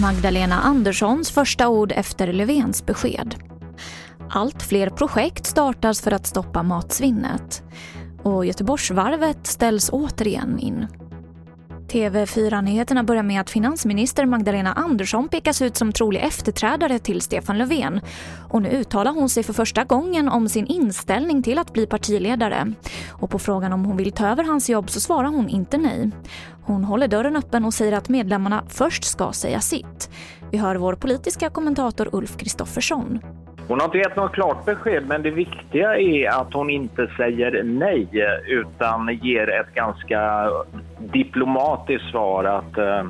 Magdalena Anderssons första ord efter Löfvens besked. Allt fler projekt startas för att stoppa matsvinnet. Och Göteborgsvarvet ställs återigen in. TV4-nyheterna börjar med att finansminister Magdalena Andersson pekas ut som trolig efterträdare till Stefan Löfven. Och nu uttalar hon sig för första gången om sin inställning till att bli partiledare. Och på frågan om hon vill ta över hans jobb så svarar hon inte nej. Hon håller dörren öppen och säger att medlemmarna först ska säga sitt. Vi hör vår politiska kommentator Ulf Kristoffersson. Hon har inte gett något klart besked, men det viktiga är att hon inte säger nej utan ger ett ganska diplomatiskt svar att, eh,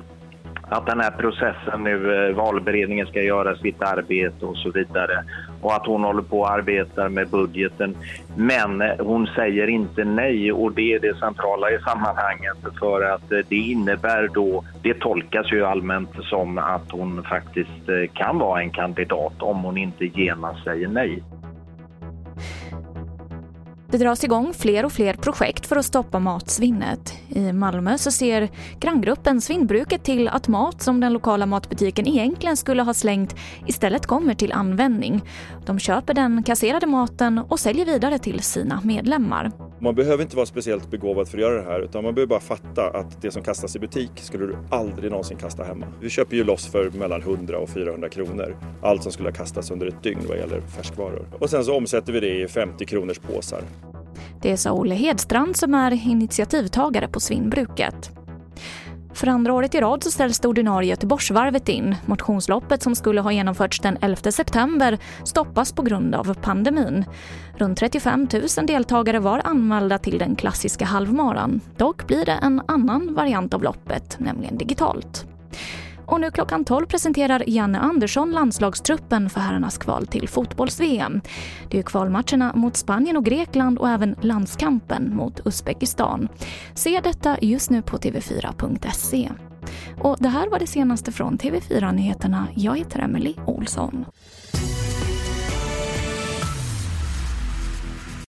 att den här processen nu, eh, valberedningen ska göra sitt arbete och så vidare och att hon håller på att arbeta med budgeten. Men eh, hon säger inte nej och det är det centrala i sammanhanget för att eh, det innebär då, det tolkas ju allmänt som att hon faktiskt kan vara en kandidat om hon inte genast säger nej. Det dras igång fler och fler projekt för att stoppa matsvinnet. I Malmö så ser granngruppen Svinnbruket till att mat som den lokala matbutiken egentligen skulle ha slängt istället kommer till användning. De köper den kasserade maten och säljer vidare till sina medlemmar. Man behöver inte vara speciellt begåvad för att göra det här utan man behöver bara fatta att det som kastas i butik skulle du aldrig någonsin kasta hemma. Vi köper ju loss för mellan 100 och 400 kronor. Allt som skulle ha kastats under ett dygn vad gäller färskvaror. Och sen så omsätter vi det i 50 kronors påsar. Det sa Olle Hedstrand som är initiativtagare på Svinnbruket. För andra året i rad så ställs det ordinarie Göteborgsvarvet in. Motionsloppet som skulle ha genomförts den 11 september stoppas på grund av pandemin. Runt 35 000 deltagare var anmälda till den klassiska halvmaran. Dock blir det en annan variant av loppet, nämligen digitalt. Och nu klockan 12 presenterar Janne Andersson landslagstruppen för herrarnas kval till fotbolls-VM. Det är kvalmatcherna mot Spanien och Grekland och även landskampen mot Uzbekistan. Se detta just nu på tv4.se. Och det här var det senaste från TV4 Nyheterna. Jag heter Emily Olsson.